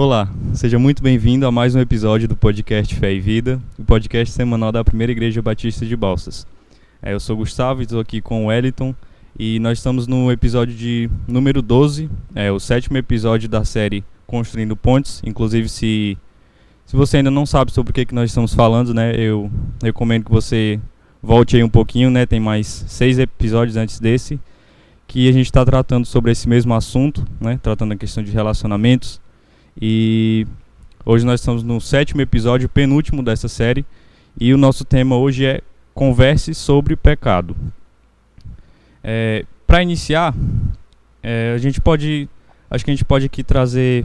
Olá, seja muito bem-vindo a mais um episódio do podcast Fé e Vida, o podcast semanal da Primeira Igreja Batista de Balsas. É, eu sou Gustavo e estou aqui com o Wellington e nós estamos no episódio de número 12, é o sétimo episódio da série Construindo Pontes. Inclusive, se, se você ainda não sabe sobre o que, que nós estamos falando, né, eu recomendo que você volte aí um pouquinho, né, tem mais seis episódios antes desse, que a gente está tratando sobre esse mesmo assunto, né, tratando a questão de relacionamentos e hoje nós estamos no sétimo episódio, penúltimo dessa série. E o nosso tema hoje é Converse sobre pecado. É, Para iniciar, é, a gente pode. Acho que a gente pode aqui trazer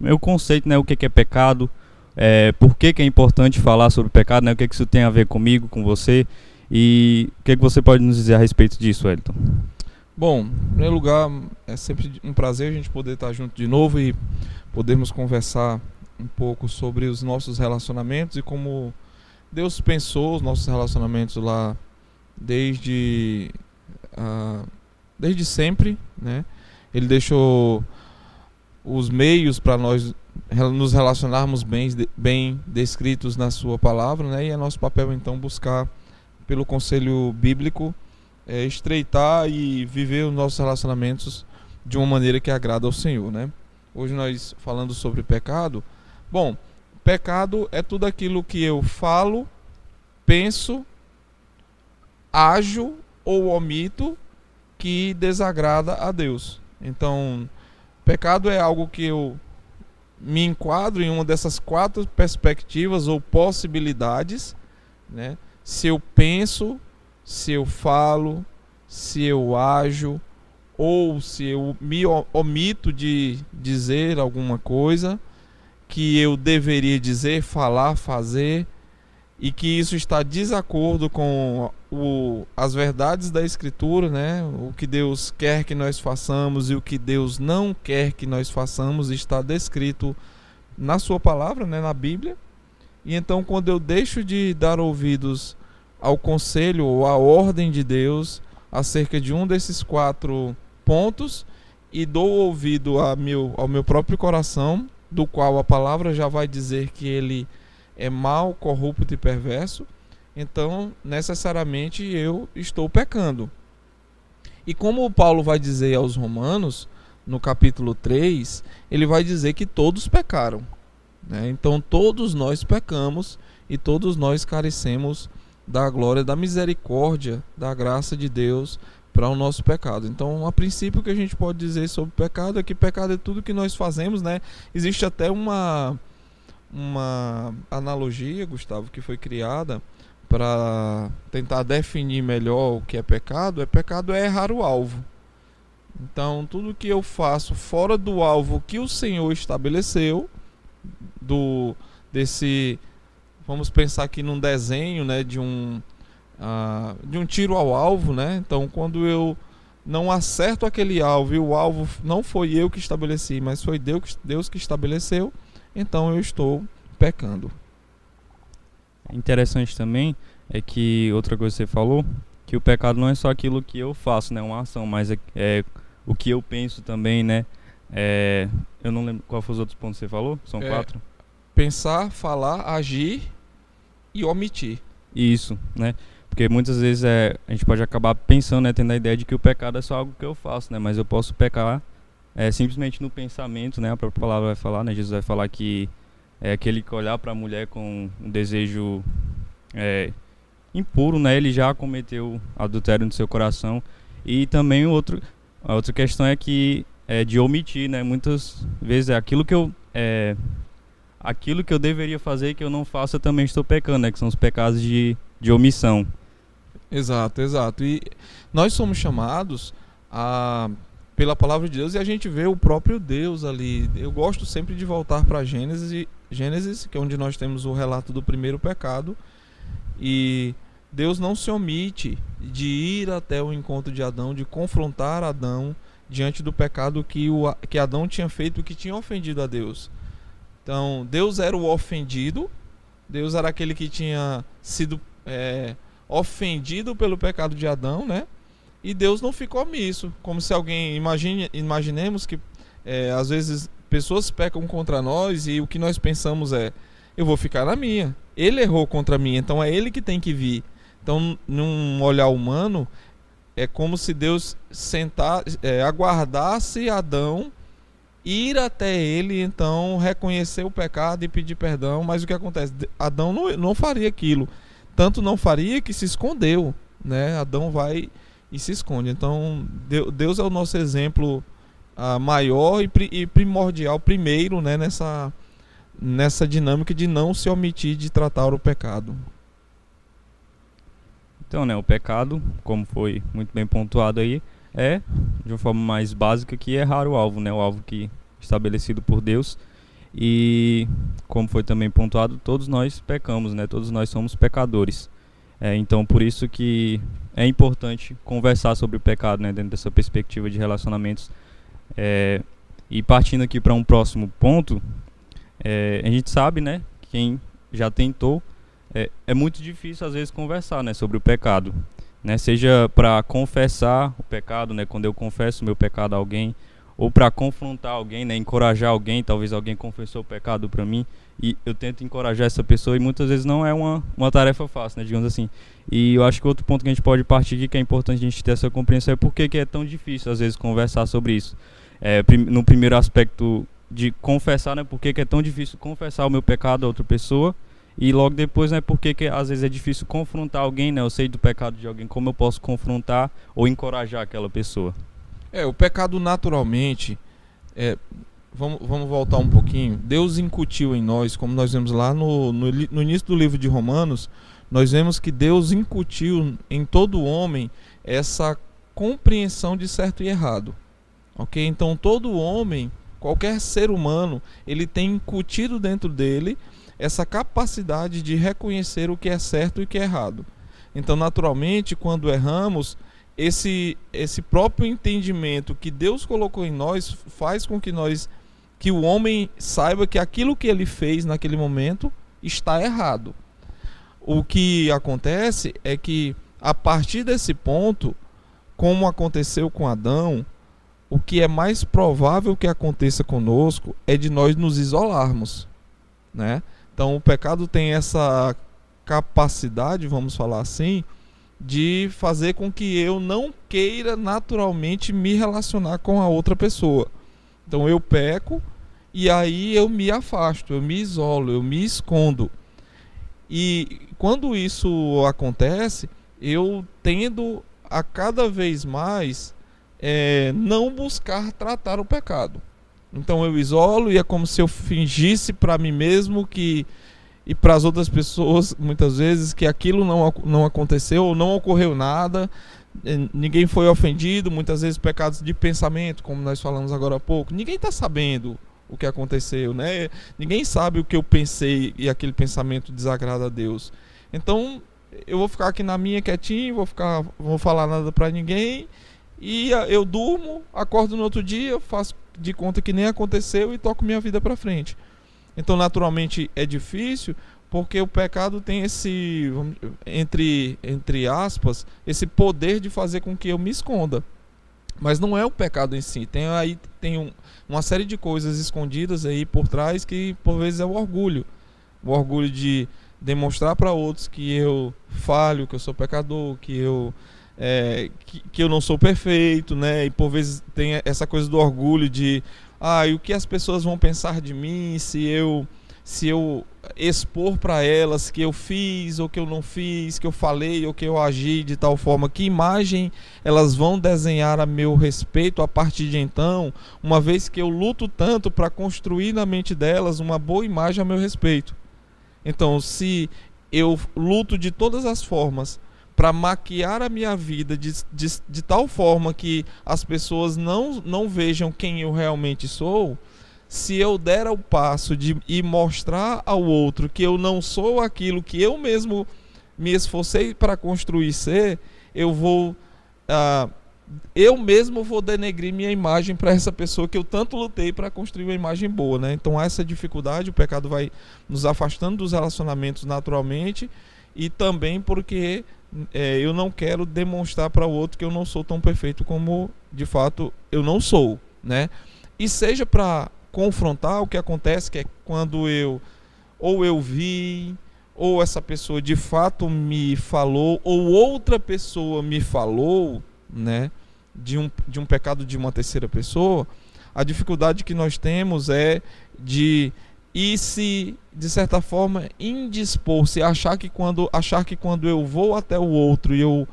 o conceito, né? O que, é pecado, é, por que, que é importante falar sobre pecado, né? O que, que isso tem a ver comigo, com você. E o que, que você pode nos dizer a respeito disso, Wellington? Bom, em primeiro lugar, é sempre um prazer a gente poder estar junto de novo e podermos conversar um pouco sobre os nossos relacionamentos e como Deus pensou os nossos relacionamentos lá desde uh, desde sempre, né? Ele deixou os meios para nós nos relacionarmos bem, bem descritos na sua palavra, né? E é nosso papel então buscar pelo conselho bíblico é, estreitar e viver os nossos relacionamentos de uma maneira que agrada ao Senhor, né? Hoje nós falando sobre pecado. Bom, pecado é tudo aquilo que eu falo, penso, ajo ou omito que desagrada a Deus. Então, pecado é algo que eu me enquadro em uma dessas quatro perspectivas ou possibilidades, né? Se eu penso, se eu falo, se eu ajo ou se eu me omito de dizer alguma coisa que eu deveria dizer, falar, fazer e que isso está desacordo com o, as verdades da Escritura, né? O que Deus quer que nós façamos e o que Deus não quer que nós façamos está descrito na Sua palavra, né? Na Bíblia. E então, quando eu deixo de dar ouvidos ao conselho ou à ordem de Deus acerca de um desses quatro pontos e dou ouvido meu, ao meu próprio coração, do qual a palavra já vai dizer que ele é mau, corrupto e perverso, então necessariamente eu estou pecando. E como Paulo vai dizer aos Romanos, no capítulo 3, ele vai dizer que todos pecaram. Né? Então todos nós pecamos e todos nós carecemos da glória, da misericórdia, da graça de Deus para o nosso pecado. Então, a princípio, o que a gente pode dizer sobre pecado é que pecado é tudo que nós fazemos, né? Existe até uma, uma analogia, Gustavo, que foi criada para tentar definir melhor o que é pecado. É pecado é errar o alvo. Então, tudo que eu faço fora do alvo que o Senhor estabeleceu, do desse, vamos pensar aqui num desenho, né, de um ah, de um tiro ao alvo, né? Então, quando eu não acerto aquele alvo e o alvo não foi eu que estabeleci, mas foi Deus, Deus que estabeleceu, então eu estou pecando. Interessante também é que outra coisa que você falou, que o pecado não é só aquilo que eu faço, né, uma ação, mas é, é o que eu penso também, né? É, eu não lembro qual foram os outros pontos que você falou. São é, quatro. Pensar, falar, agir e omitir. Isso, né? Porque muitas vezes é, a gente pode acabar pensando, né, tendo a ideia de que o pecado é só algo que eu faço, né? Mas eu posso pecar é, simplesmente no pensamento, né? A própria palavra vai falar, né? Jesus vai falar que é aquele que olhar para a mulher com um desejo é, impuro, né? Ele já cometeu adultério no seu coração. E também outro, a outra questão é que é de omitir, né? Muitas vezes é aquilo que eu é, aquilo que eu deveria fazer que eu não faço, eu também estou pecando, né? Que são os pecados de, de omissão. Exato, exato. E nós somos chamados a pela palavra de Deus e a gente vê o próprio Deus ali. Eu gosto sempre de voltar para Gênesis, Gênesis, que é onde nós temos o relato do primeiro pecado. E Deus não se omite de ir até o encontro de Adão, de confrontar Adão diante do pecado que, o, que Adão tinha feito, que tinha ofendido a Deus. Então, Deus era o ofendido, Deus era aquele que tinha sido é, ofendido pelo pecado de Adão, né? E Deus não ficou omisso, como se alguém imagine, imaginemos que é, às vezes pessoas pecam contra nós e o que nós pensamos é: eu vou ficar na minha. Ele errou contra mim, então é ele que tem que vir. Então, num olhar humano, é como se Deus sentar, é, aguardasse Adão ir até ele, então reconhecer o pecado e pedir perdão. Mas o que acontece? Adão não, não faria aquilo. Tanto não faria que se escondeu. Né? Adão vai e se esconde. Então, Deus é o nosso exemplo uh, maior e, e, primordial, primeiro, né, nessa, nessa dinâmica de não se omitir de tratar o pecado. Então, né, o pecado, como foi muito bem pontuado aí, é, de uma forma mais básica, que errar o alvo, né, o alvo que estabelecido por Deus. E, como foi também pontuado, todos nós pecamos, né, todos nós somos pecadores. É, então, por isso que é importante conversar sobre o pecado, né, dentro dessa perspectiva de relacionamentos. É, e partindo aqui para um próximo ponto, é, a gente sabe, né, quem já tentou é, é muito difícil às vezes conversar né, sobre o pecado. Né, seja para confessar o pecado, né, quando eu confesso meu pecado a alguém, ou para confrontar alguém, né, encorajar alguém, talvez alguém confessou o pecado para mim e eu tento encorajar essa pessoa e muitas vezes não é uma, uma tarefa fácil, né, digamos assim. E eu acho que outro ponto que a gente pode partir aqui que é importante a gente ter essa compreensão é por que é tão difícil às vezes conversar sobre isso. É, no primeiro aspecto de confessar, né, por que é tão difícil confessar o meu pecado a outra pessoa e logo depois, né, porque que às vezes é difícil confrontar alguém, né? Eu sei do pecado de alguém, como eu posso confrontar ou encorajar aquela pessoa? É, o pecado naturalmente, é, vamos, vamos voltar um pouquinho. Deus incutiu em nós, como nós vemos lá no, no, no início do livro de Romanos, nós vemos que Deus incutiu em todo homem essa compreensão de certo e errado. Ok? Então todo homem, qualquer ser humano, ele tem incutido dentro dele essa capacidade de reconhecer o que é certo e o que é errado. Então, naturalmente, quando erramos, esse esse próprio entendimento que Deus colocou em nós faz com que nós que o homem saiba que aquilo que ele fez naquele momento está errado. O que acontece é que a partir desse ponto, como aconteceu com Adão, o que é mais provável que aconteça conosco é de nós nos isolarmos, né? Então o pecado tem essa capacidade, vamos falar assim, de fazer com que eu não queira naturalmente me relacionar com a outra pessoa. Então eu peco e aí eu me afasto, eu me isolo, eu me escondo. E quando isso acontece, eu tendo a cada vez mais é, não buscar tratar o pecado. Então eu isolo e é como se eu fingisse para mim mesmo que e para as outras pessoas muitas vezes que aquilo não, não aconteceu ou não ocorreu nada, ninguém foi ofendido, muitas vezes pecados de pensamento, como nós falamos agora há pouco, ninguém está sabendo o que aconteceu, né? Ninguém sabe o que eu pensei e aquele pensamento desagrada a Deus. Então eu vou ficar aqui na minha quietinho, vou ficar, vou falar nada para ninguém e eu durmo, acordo no outro dia, faço de conta que nem aconteceu e toco minha vida para frente. Então, naturalmente, é difícil porque o pecado tem esse, entre, entre aspas, esse poder de fazer com que eu me esconda. Mas não é o pecado em si. Tem aí tem um, uma série de coisas escondidas aí por trás que por vezes é o orgulho. O orgulho de demonstrar para outros que eu falho, que eu sou pecador, que eu é, que, que, eu não sou perfeito, né? E por vezes tem essa coisa do orgulho de, ah, e o que as pessoas vão pensar de mim se eu se eu expor para elas que eu fiz ou que eu não fiz, que eu falei ou que eu agi de tal forma, que imagem elas vão desenhar a meu respeito a partir de então, uma vez que eu luto tanto para construir na mente delas uma boa imagem a meu respeito. Então, se eu luto de todas as formas para maquiar a minha vida de, de, de, tal forma que as pessoas não, não vejam quem eu realmente sou, se eu der o passo de e mostrar ao outro que eu não sou aquilo que eu mesmo me esforcei para construir ser, eu vou. Uh, eu mesmo vou denegrir minha imagem para essa pessoa que eu tanto lutei para construir uma imagem boa, né? Então essa dificuldade, o pecado vai nos afastando dos relacionamentos naturalmente e também porque é, eu não quero demonstrar para o outro que eu não sou tão perfeito como de fato eu não sou, né? E seja para confrontar, o que acontece que é quando eu ou eu vi, ou essa pessoa de fato me falou, ou outra pessoa me falou, né, de um, de um pecado de uma terceira pessoa, a dificuldade que nós temos é de ir se de certa forma indispor, se achar que quando achar que quando eu vou até o outro e eu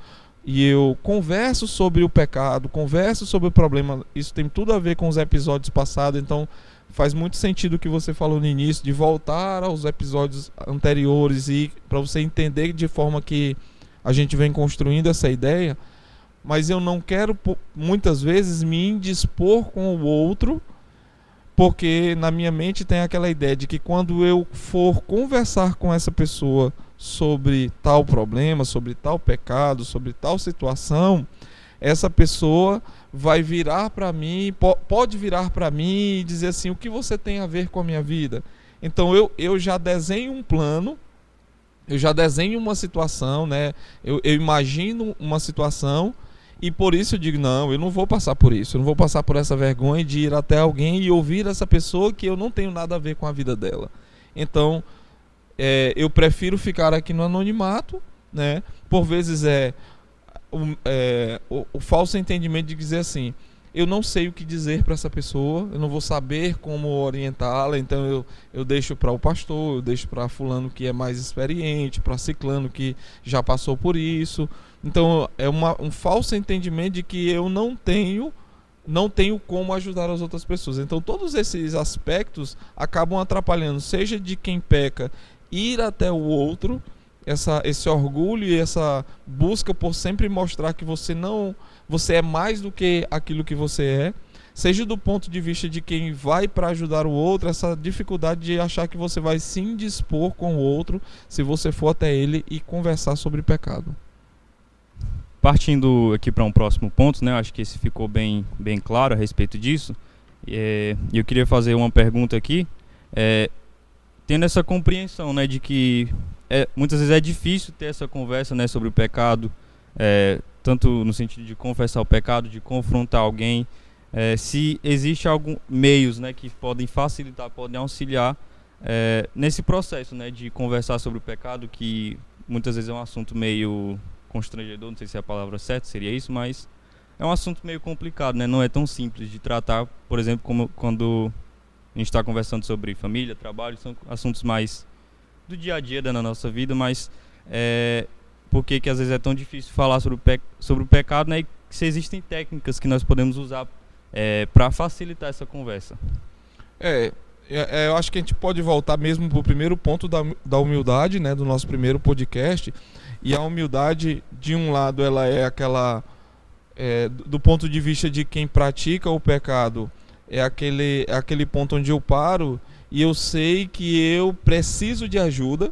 e eu converso sobre o pecado, converso sobre o problema, isso tem tudo a ver com os episódios passados, então faz muito sentido o que você falou no início de voltar aos episódios anteriores e para você entender de forma que a gente vem construindo essa ideia, mas eu não quero muitas vezes me indispor com o outro, porque na minha mente tem aquela ideia de que quando eu for conversar com essa pessoa sobre tal problema, sobre tal pecado, sobre tal situação, essa pessoa vai virar para mim, pode virar para mim e dizer assim: o que você tem a ver com a minha vida? Então eu, eu já desenho um plano, eu já desenho uma situação, né? Eu, eu imagino uma situação e por isso eu digo: não, eu não vou passar por isso, eu não vou passar por essa vergonha de ir até alguém e ouvir essa pessoa que eu não tenho nada a ver com a vida dela. Então é, eu prefiro ficar aqui no anonimato, né? Por vezes é o, é, o, o falso entendimento de dizer assim, eu não sei o que dizer para essa pessoa, eu não vou saber como orientá-la, então eu, eu deixo para o pastor, eu deixo para fulano que é mais experiente, para ciclano que já passou por isso. Então é uma, um falso entendimento de que eu não tenho não tenho como ajudar as outras pessoas. Então todos esses aspectos acabam atrapalhando, seja de quem peca ir até o outro, essa, esse orgulho e essa busca por sempre mostrar que você não, você é mais do que aquilo que você é, seja do ponto de vista de quem vai para ajudar o outro, essa dificuldade de achar que você vai se indispor com o outro se você for até ele e conversar sobre pecado. Partindo aqui para um próximo ponto, né? Acho que esse ficou bem, bem claro a respeito disso. É, eu queria fazer uma pergunta aqui. É, tendo essa compreensão, né, de que é, muitas vezes é difícil ter essa conversa, né, sobre o pecado, é, tanto no sentido de confessar o pecado, de confrontar alguém, é, se existe algum meios, né, que podem facilitar, podem auxiliar é, nesse processo, né, de conversar sobre o pecado, que muitas vezes é um assunto meio constrangedor, não sei se é a palavra certa, seria isso, mas é um assunto meio complicado, né, não é tão simples de tratar, por exemplo, como quando a gente está conversando sobre família, trabalho, são assuntos mais do dia a dia da nossa vida, mas é, por que às vezes é tão difícil falar sobre o, pe sobre o pecado, né? E se existem técnicas que nós podemos usar é, para facilitar essa conversa. É, é, é, eu acho que a gente pode voltar mesmo para o primeiro ponto da, da humildade, né, do nosso primeiro podcast. E a humildade, de um lado, ela é aquela é, do ponto de vista de quem pratica o pecado, é aquele, é aquele ponto onde eu paro e eu sei que eu preciso de ajuda.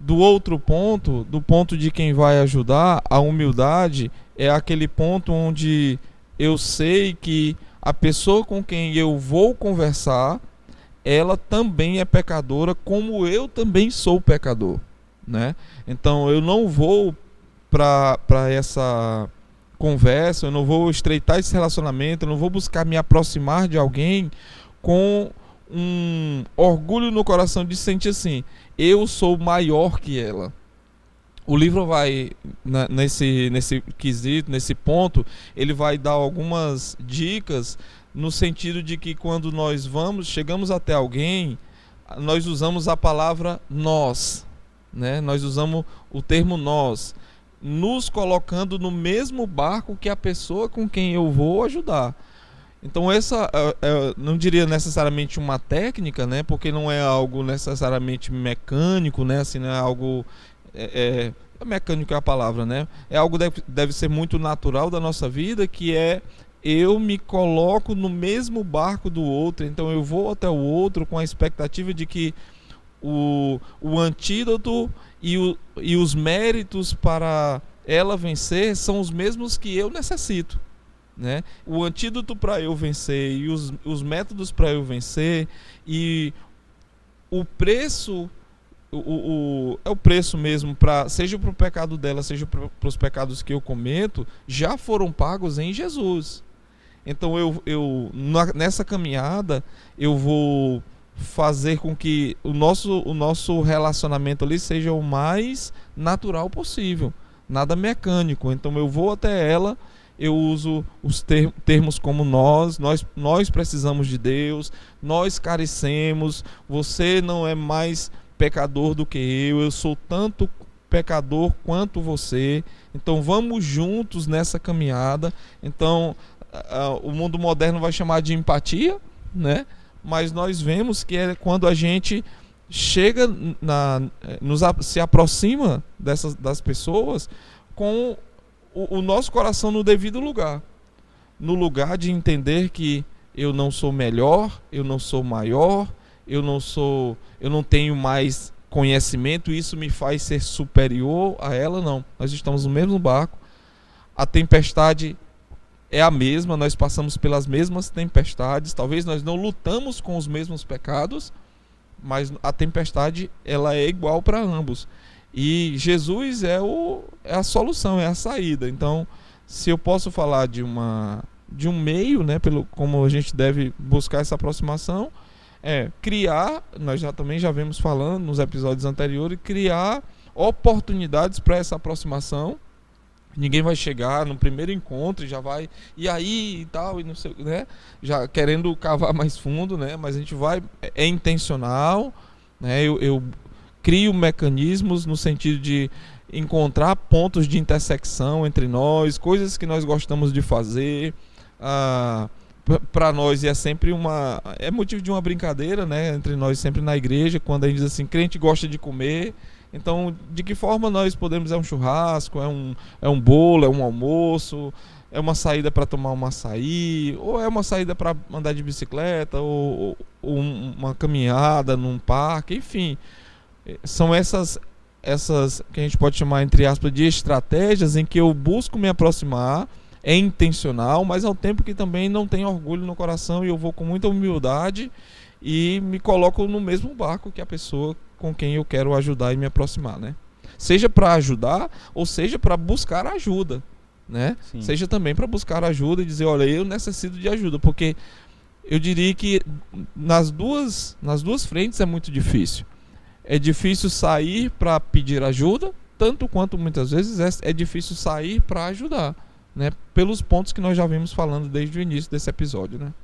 Do outro ponto, do ponto de quem vai ajudar, a humildade é aquele ponto onde eu sei que a pessoa com quem eu vou conversar, ela também é pecadora, como eu também sou pecador, né? Então eu não vou para essa conversa, eu não vou estreitar esse relacionamento, eu não vou buscar me aproximar de alguém com um orgulho no coração de sentir assim, eu sou maior que ela. O livro vai nesse nesse quesito, nesse ponto, ele vai dar algumas dicas no sentido de que quando nós vamos, chegamos até alguém, nós usamos a palavra nós, né? Nós usamos o termo nós nos colocando no mesmo barco que a pessoa com quem eu vou ajudar. Então essa é, é, não diria necessariamente uma técnica, né? Porque não é algo necessariamente mecânico, né? Assim, não é algo é, é, mecânico é a palavra, né? É algo deve, deve ser muito natural da nossa vida, que é eu me coloco no mesmo barco do outro, então eu vou até o outro com a expectativa de que o, o antídoto e, o, e os méritos para ela vencer são os mesmos que eu necessito. Né? O antídoto para eu vencer e os, os métodos para eu vencer e o preço o, o, é o preço mesmo para seja para o pecado dela seja para os pecados que eu cometo já foram pagos em Jesus Então eu, eu nessa caminhada eu vou fazer com que o nosso, o nosso relacionamento ali seja o mais natural possível, nada mecânico. Então eu vou até ela, eu uso os termos como nós, nós, nós precisamos de Deus, nós carecemos, você não é mais pecador do que eu, eu sou tanto pecador quanto você. Então vamos juntos nessa caminhada. Então o mundo moderno vai chamar de empatia, né? Mas nós vemos que é quando a gente chega na nos se aproxima dessas das pessoas com o, o nosso coração no devido lugar, no lugar de entender que eu não sou melhor, eu não sou maior, eu não sou, eu não tenho mais conhecimento, isso me faz ser superior a ela, não. Nós estamos no mesmo barco. A tempestade é a mesma, nós passamos pelas mesmas tempestades. Talvez nós não lutamos com os mesmos pecados, mas a tempestade ela é igual para ambos. E Jesus é, o, é a solução, é a saída. Então, se eu posso falar de uma de um meio, né, pelo como a gente deve buscar essa aproximação, é criar, nós já também já vemos falando nos episódios anteriores, criar oportunidades para essa aproximação. Ninguém vai chegar no primeiro encontro e já vai e aí e tal e não sei, né? Já querendo cavar mais fundo, né? Mas a gente vai é, é intencional, né? Eu, eu crio mecanismos no sentido de encontrar pontos de intersecção entre nós, coisas que nós gostamos de fazer. Ah, para nós é sempre uma é motivo de uma brincadeira, né, entre nós sempre na igreja, quando a gente diz assim, crente gosta de comer. Então, de que forma nós podemos é um churrasco, é um é um bolo, é um almoço, é uma saída para tomar um açaí, ou é uma saída para andar de bicicleta, ou, ou, uma caminhada num parque, enfim. São essas essas que a gente pode chamar entre aspas de estratégias em que eu busco me aproximar é intencional, mas ao tempo que também não tem orgulho no coração e eu vou com muita humildade e me coloco no mesmo barco que a pessoa com quem eu quero ajudar e me aproximar, né? Seja para ajudar ou seja para buscar ajuda, né? Sim. Seja também para buscar ajuda e dizer, olha, eu necessito de ajuda, porque eu diria que nas duas nas duas frentes é muito difícil. É difícil sair para pedir ajuda, tanto quanto muitas vezes é, é difícil sair para ajudar né, pelos pontos que nós já vimos falando desde o início desse episódio, né?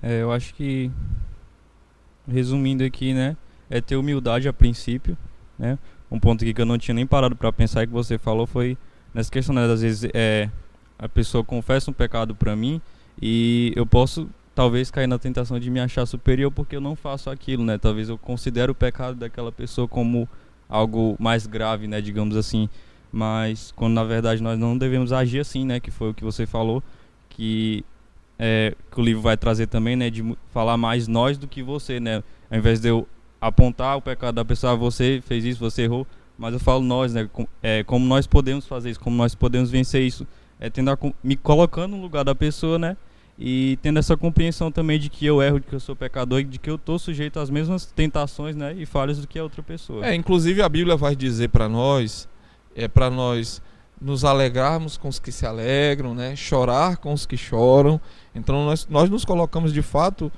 É, eu acho que resumindo aqui, né, é ter humildade a princípio, né? Um ponto que eu não tinha nem parado para pensar que você falou foi nessa questão, né, às vezes é a pessoa confessa um pecado para mim e eu posso talvez cair na tentação de me achar superior porque eu não faço aquilo, né? Talvez eu considere o pecado daquela pessoa como algo mais grave, né, digamos assim mas quando na verdade nós não devemos agir assim, né? Que foi o que você falou, que, é, que o livro vai trazer também, né? De falar mais nós do que você, né? Ao invés de eu apontar o pecado da pessoa, ah, você fez isso, você errou, mas eu falo nós, né? Com, é, como nós podemos fazer isso, como nós podemos vencer isso, é tendo a, me colocando no lugar da pessoa, né? E tendo essa compreensão também de que eu erro, de que eu sou pecador e de que eu estou sujeito às mesmas tentações, né? E falhas do que a outra pessoa. É, inclusive a Bíblia vai dizer para nós é para nós nos alegrarmos com os que se alegram, né? chorar com os que choram. Então nós, nós nos colocamos de fato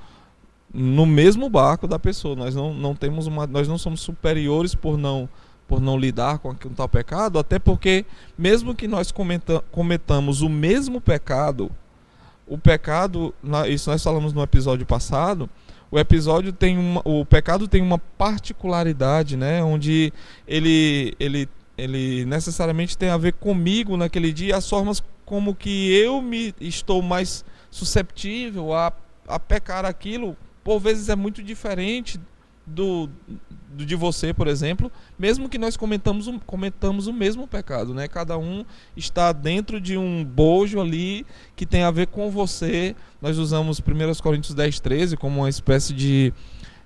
no mesmo barco da pessoa. Nós não, não temos uma, nós não somos superiores por não por não lidar com aquele tal pecado, até porque mesmo que nós cometa, cometamos o mesmo pecado, o pecado, isso nós falamos no episódio passado, o episódio tem uma, o pecado tem uma particularidade, né, onde ele ele ele necessariamente tem a ver comigo naquele dia, as formas como que eu me estou mais susceptível a, a pecar aquilo, por vezes é muito diferente do, do de você, por exemplo, mesmo que nós comentamos, cometamos o mesmo pecado, né? Cada um está dentro de um bojo ali que tem a ver com você. Nós usamos 1 Coríntios 10, 13 como uma espécie de,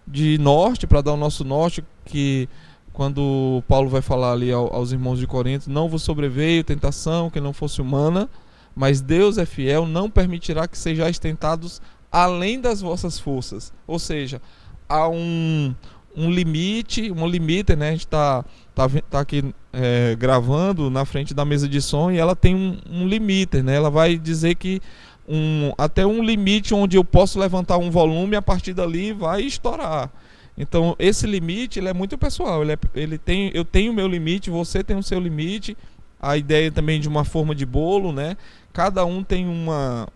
de norte, para dar o nosso norte, que quando Paulo vai falar ali aos irmãos de Corinto, não vos sobreveio tentação que não fosse humana, mas Deus é fiel, não permitirá que sejais tentados além das vossas forças. Ou seja, há um, um limite, um limite, né? A gente está tá, tá aqui é, gravando na frente da mesa de som e ela tem um, um limite, né? Ela vai dizer que um, até um limite onde eu posso levantar um volume a partir dali vai estourar. Então, esse limite ele é muito pessoal. Ele, é, ele tem, eu tenho o meu limite, você tem o seu limite. A ideia também de uma forma de bolo, né? Cada um tem uma.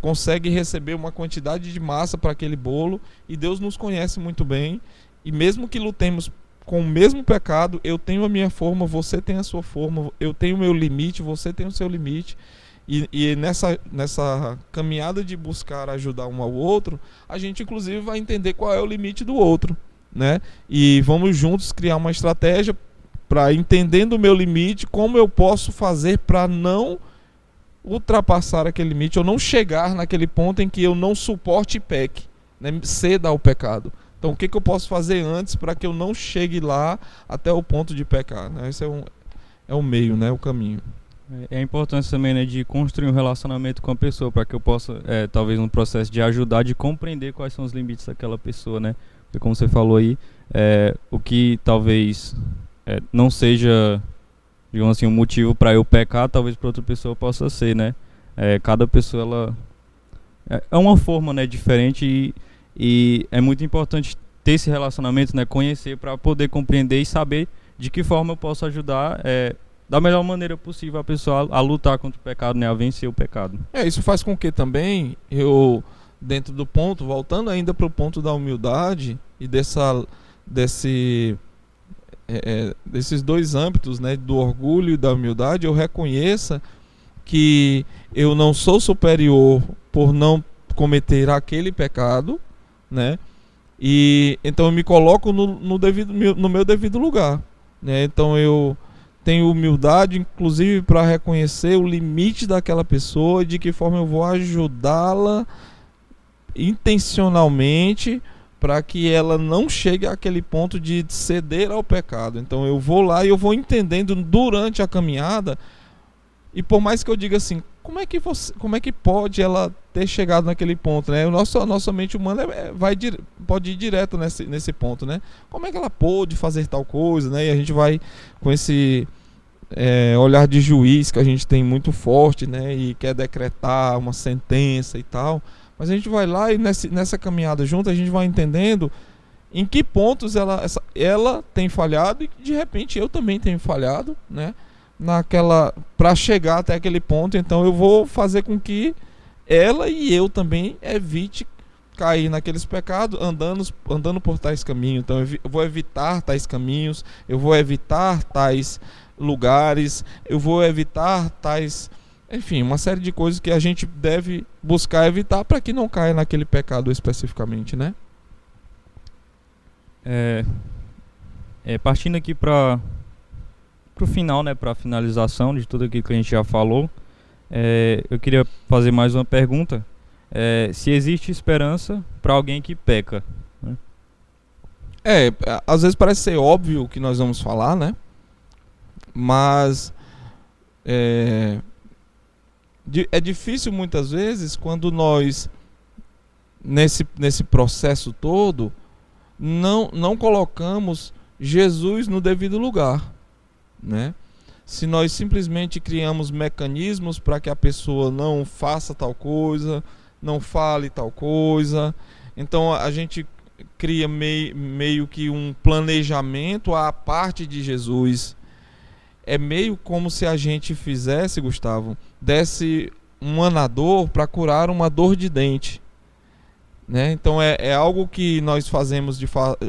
Consegue receber uma quantidade de massa para aquele bolo. E Deus nos conhece muito bem. E mesmo que lutemos com o mesmo pecado, eu tenho a minha forma, você tem a sua forma, eu tenho o meu limite, você tem o seu limite. E, e, nessa, nessa caminhada de buscar ajudar um ao outro, a gente inclusive vai entender qual é o limite do outro né? E vamos juntos criar uma estratégia para entendendo o meu limite, como eu posso fazer para não ultrapassar aquele limite ou não chegar naquele ponto em que eu não suporte e peque, né? ceda ao pecado. Então, o que, que eu posso fazer antes para que eu não chegue lá até o ponto de pecar? Né? Esse é, um, é o meio, né? o caminho. É a importância também né, de construir um relacionamento com a pessoa para que eu possa, é, talvez no processo de ajudar, de compreender quais são os limites daquela pessoa, né? Porque como você falou aí, é, o que talvez é, não seja, digamos assim, um motivo para eu pecar, talvez para outra pessoa possa ser, né? É, cada pessoa ela é, é uma forma, né, diferente e, e é muito importante ter esse relacionamento, né, conhecer para poder compreender e saber de que forma eu posso ajudar é, da melhor maneira possível a pessoa a, a, lutar contra o pecado, né, a vencer o pecado. É, isso faz com que também eu dentro do ponto, voltando ainda para o ponto da humildade e dessa, desse, é, é, desses dois âmbitos, né, do orgulho e da humildade, eu reconheça que eu não sou superior por não cometer aquele pecado, né? E então eu me coloco no, no, devido, no meu devido lugar, né? Então eu tenho humildade, inclusive, para reconhecer o limite daquela pessoa, de que forma eu vou ajudá-la intencionalmente para que ela não chegue àquele ponto de ceder ao pecado. Então eu vou lá e eu vou entendendo durante a caminhada. E por mais que eu diga assim, como é que você, como é que pode ela ter chegado naquele ponto, né? O nosso, a nossa mente humana é, vai pode ir direto nesse, nesse ponto, né? Como é que ela pôde fazer tal coisa, né? E a gente vai com esse é, olhar de juiz que a gente tem muito forte, né? E quer decretar uma sentença e tal. Mas a gente vai lá e nessa, nessa caminhada junto a gente vai entendendo em que pontos ela, essa, ela tem falhado e de repente eu também tenho falhado, né? Naquela para chegar até aquele ponto, então eu vou fazer com que ela e eu também evite cair naqueles pecados andando, andando por tais caminhos. Então eu vou evitar tais caminhos, eu vou evitar tais lugares, eu vou evitar tais enfim, uma série de coisas que a gente deve buscar evitar para que não caia naquele pecado especificamente, né? É, é partindo aqui para o final, né, para a finalização de tudo aquilo que a gente já falou, é, eu queria fazer mais uma pergunta. É, se existe esperança para alguém que peca? Né? É, às vezes parece ser óbvio o que nós vamos falar, né? Mas é, é difícil muitas vezes quando nós nesse, nesse processo todo não não colocamos Jesus no devido lugar, né? Se nós simplesmente criamos mecanismos para que a pessoa não faça tal coisa, não fale tal coisa, então a gente cria meio, meio que um planejamento à parte de Jesus é meio como se a gente fizesse, Gustavo, desse um anador para curar uma dor de dente. Né? Então é, é algo que nós fazemos de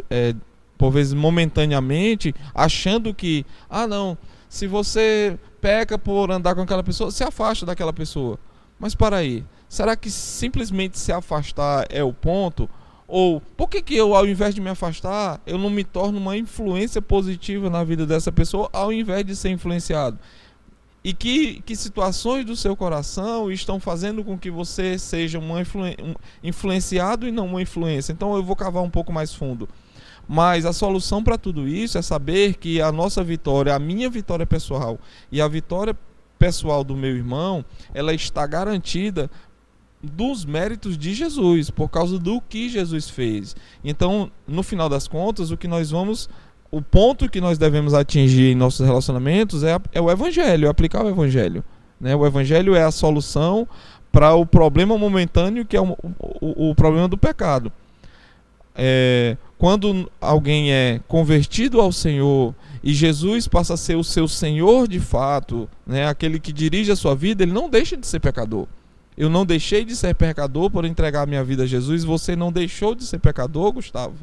é, por vezes momentaneamente, achando que, ah não, se você peca por andar com aquela pessoa, se afasta daquela pessoa. Mas para aí, será que simplesmente se afastar é o ponto? Ou por que, que eu, ao invés de me afastar, eu não me torno uma influência positiva na vida dessa pessoa, ao invés de ser influenciado? E que, que situações do seu coração estão fazendo com que você seja um, influenciado e não uma influência? Então eu vou cavar um pouco mais fundo. Mas a solução para tudo isso é saber que a nossa vitória, a minha vitória pessoal e a vitória pessoal do meu irmão, ela está garantida dos méritos de Jesus, por causa do que Jesus fez. Então, no final das contas, o que nós vamos. O ponto que nós devemos atingir em nossos relacionamentos é, é o Evangelho, é aplicar o Evangelho. Né? O Evangelho é a solução para o problema momentâneo que é o, o, o problema do pecado. É, quando alguém é convertido ao Senhor e Jesus passa a ser o seu Senhor de fato, né, aquele que dirige a sua vida, ele não deixa de ser pecador. Eu não deixei de ser pecador por entregar minha vida a Jesus, você não deixou de ser pecador, Gustavo,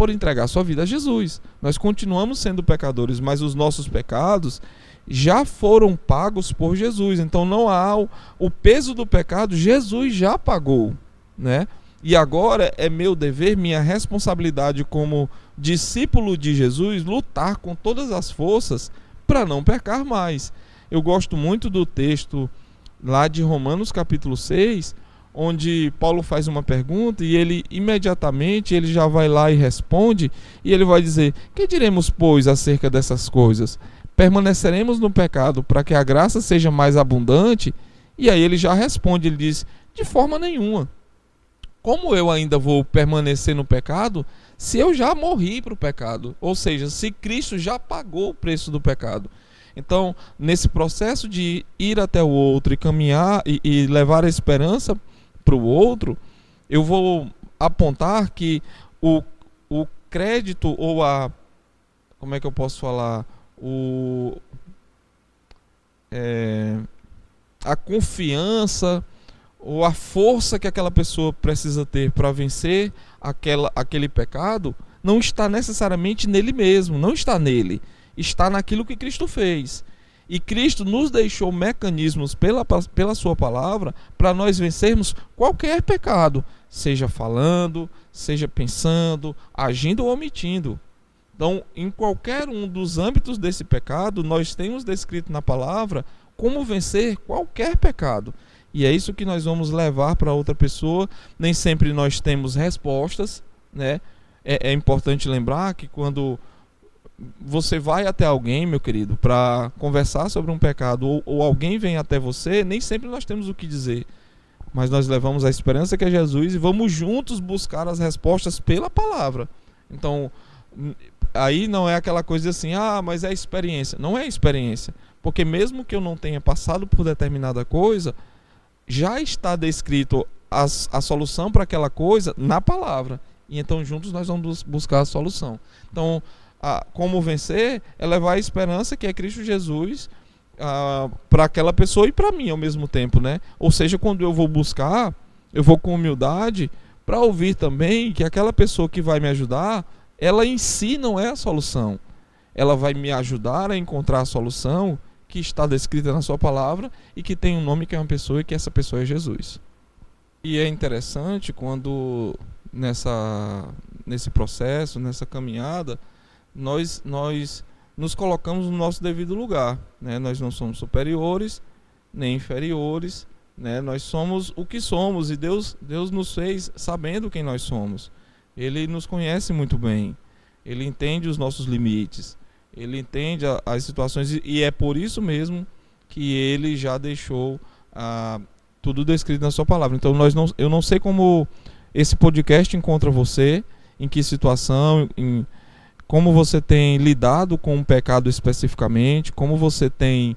por entregar sua vida a Jesus. Nós continuamos sendo pecadores, mas os nossos pecados já foram pagos por Jesus. Então não há o, o peso do pecado, Jesus já pagou, né? E agora é meu dever, minha responsabilidade como discípulo de Jesus, lutar com todas as forças para não pecar mais. Eu gosto muito do texto lá de Romanos capítulo 6, onde Paulo faz uma pergunta e ele imediatamente ele já vai lá e responde, e ele vai dizer: "Que diremos pois acerca dessas coisas? Permaneceremos no pecado para que a graça seja mais abundante?" E aí ele já responde, ele diz: "De forma nenhuma." como eu ainda vou permanecer no pecado se eu já morri para o pecado? Ou seja, se Cristo já pagou o preço do pecado. Então, nesse processo de ir até o outro e caminhar e, e levar a esperança para o outro, eu vou apontar que o, o crédito ou a. Como é que eu posso falar? O. É, a confiança ou a força que aquela pessoa precisa ter para vencer aquela, aquele pecado não está necessariamente nele mesmo, não está nele, está naquilo que Cristo fez. E Cristo nos deixou mecanismos pela, pela Sua palavra para nós vencermos qualquer pecado, seja falando, seja pensando, agindo ou omitindo. Então, em qualquer um dos âmbitos desse pecado, nós temos descrito na palavra como vencer qualquer pecado. E é isso que nós vamos levar para outra pessoa. Nem sempre nós temos respostas, né? É, é importante lembrar que quando você vai até alguém, meu querido, para conversar sobre um pecado, ou, ou, alguém vem até você, nem sempre nós temos o que dizer. Mas nós levamos a esperança que é Jesus e vamos juntos buscar as respostas pela palavra. Então, aí não é aquela coisa assim, ah, mas é experiência. Não é experiência. Porque mesmo que eu não tenha passado por determinada coisa, já está descrito a, a solução para aquela coisa na palavra. E então juntos nós vamos buscar a solução. Então, a, como vencer é levar a esperança que é Cristo Jesus para aquela pessoa e para mim ao mesmo tempo, né? Ou seja, quando eu vou buscar, eu vou com humildade para ouvir também que aquela pessoa que vai me ajudar, ela em si não é a solução. Ela vai me ajudar a encontrar a solução que está descrita na sua palavra e que tem um nome que é uma pessoa e que essa pessoa é Jesus. E é interessante quando nessa nesse processo, nessa caminhada, nós nós nos colocamos no nosso devido lugar, né? Nós não somos superiores nem inferiores, né? Nós somos o que somos e Deus Deus nos fez sabendo quem nós somos. Ele nos conhece muito bem. Ele entende os nossos limites ele entende a, as situações e, é por isso mesmo que ele já deixou ah, tudo descrito na sua palavra. Então nós não, eu não sei como esse podcast encontra você, em que situação, em como você tem lidado com o pecado especificamente, como você tem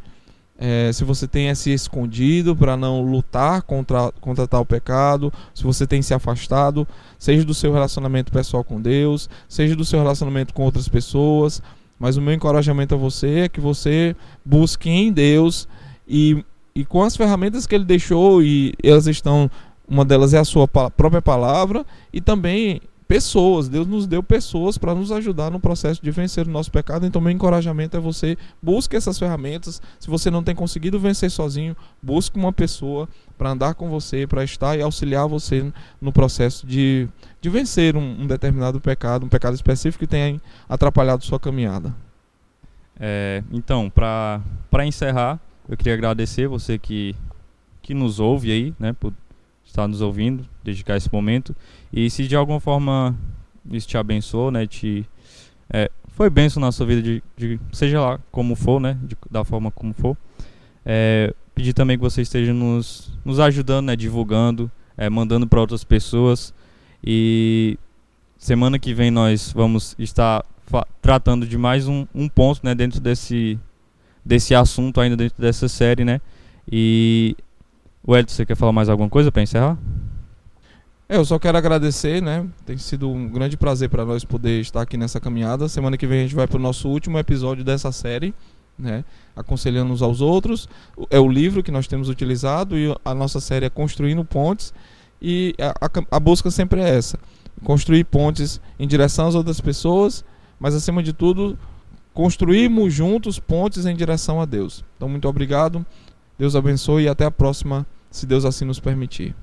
é, se você tem se escondido para não lutar contra, contra tal pecado, se você tem se afastado, seja do seu relacionamento pessoal com Deus, seja do seu relacionamento com outras pessoas, mas o meu encorajamento a você é que você busque em Deus e, e com as ferramentas que Ele deixou, e elas estão, uma delas é a sua própria palavra, e também pessoas. Deus nos deu pessoas para nos ajudar no processo de vencer o nosso pecado. Então, meu encorajamento é você busque essas ferramentas. Se você não tem conseguido vencer sozinho, busque uma pessoa para andar com você, para estar e auxiliar você no processo de, de vencer um, um determinado pecado, um pecado específico que tenha atrapalhado sua caminhada. É, então, para encerrar, eu queria agradecer você que, que nos ouve aí, né, por estar nos ouvindo, dedicar esse momento. E se de alguma forma isso te abençoou, né, te é, foi benção na sua vida, de, de, seja lá como for, né, de, da forma como for. É, pedir também que você esteja nos, nos ajudando, né, divulgando, é, mandando para outras pessoas. E semana que vem nós vamos estar tratando de mais um, um ponto, né, dentro desse desse assunto ainda dentro dessa série, né? E O você quer falar mais alguma coisa para encerrar? Eu só quero agradecer, né? Tem sido um grande prazer para nós poder estar aqui nessa caminhada. Semana que vem a gente vai para o nosso último episódio dessa série, né? Aconselhando uns aos outros. É o livro que nós temos utilizado e a nossa série é Construindo Pontes. E a, a, a busca sempre é essa: construir pontes em direção às outras pessoas, mas acima de tudo, construirmos juntos pontes em direção a Deus. Então, muito obrigado. Deus abençoe e até a próxima, se Deus assim nos permitir.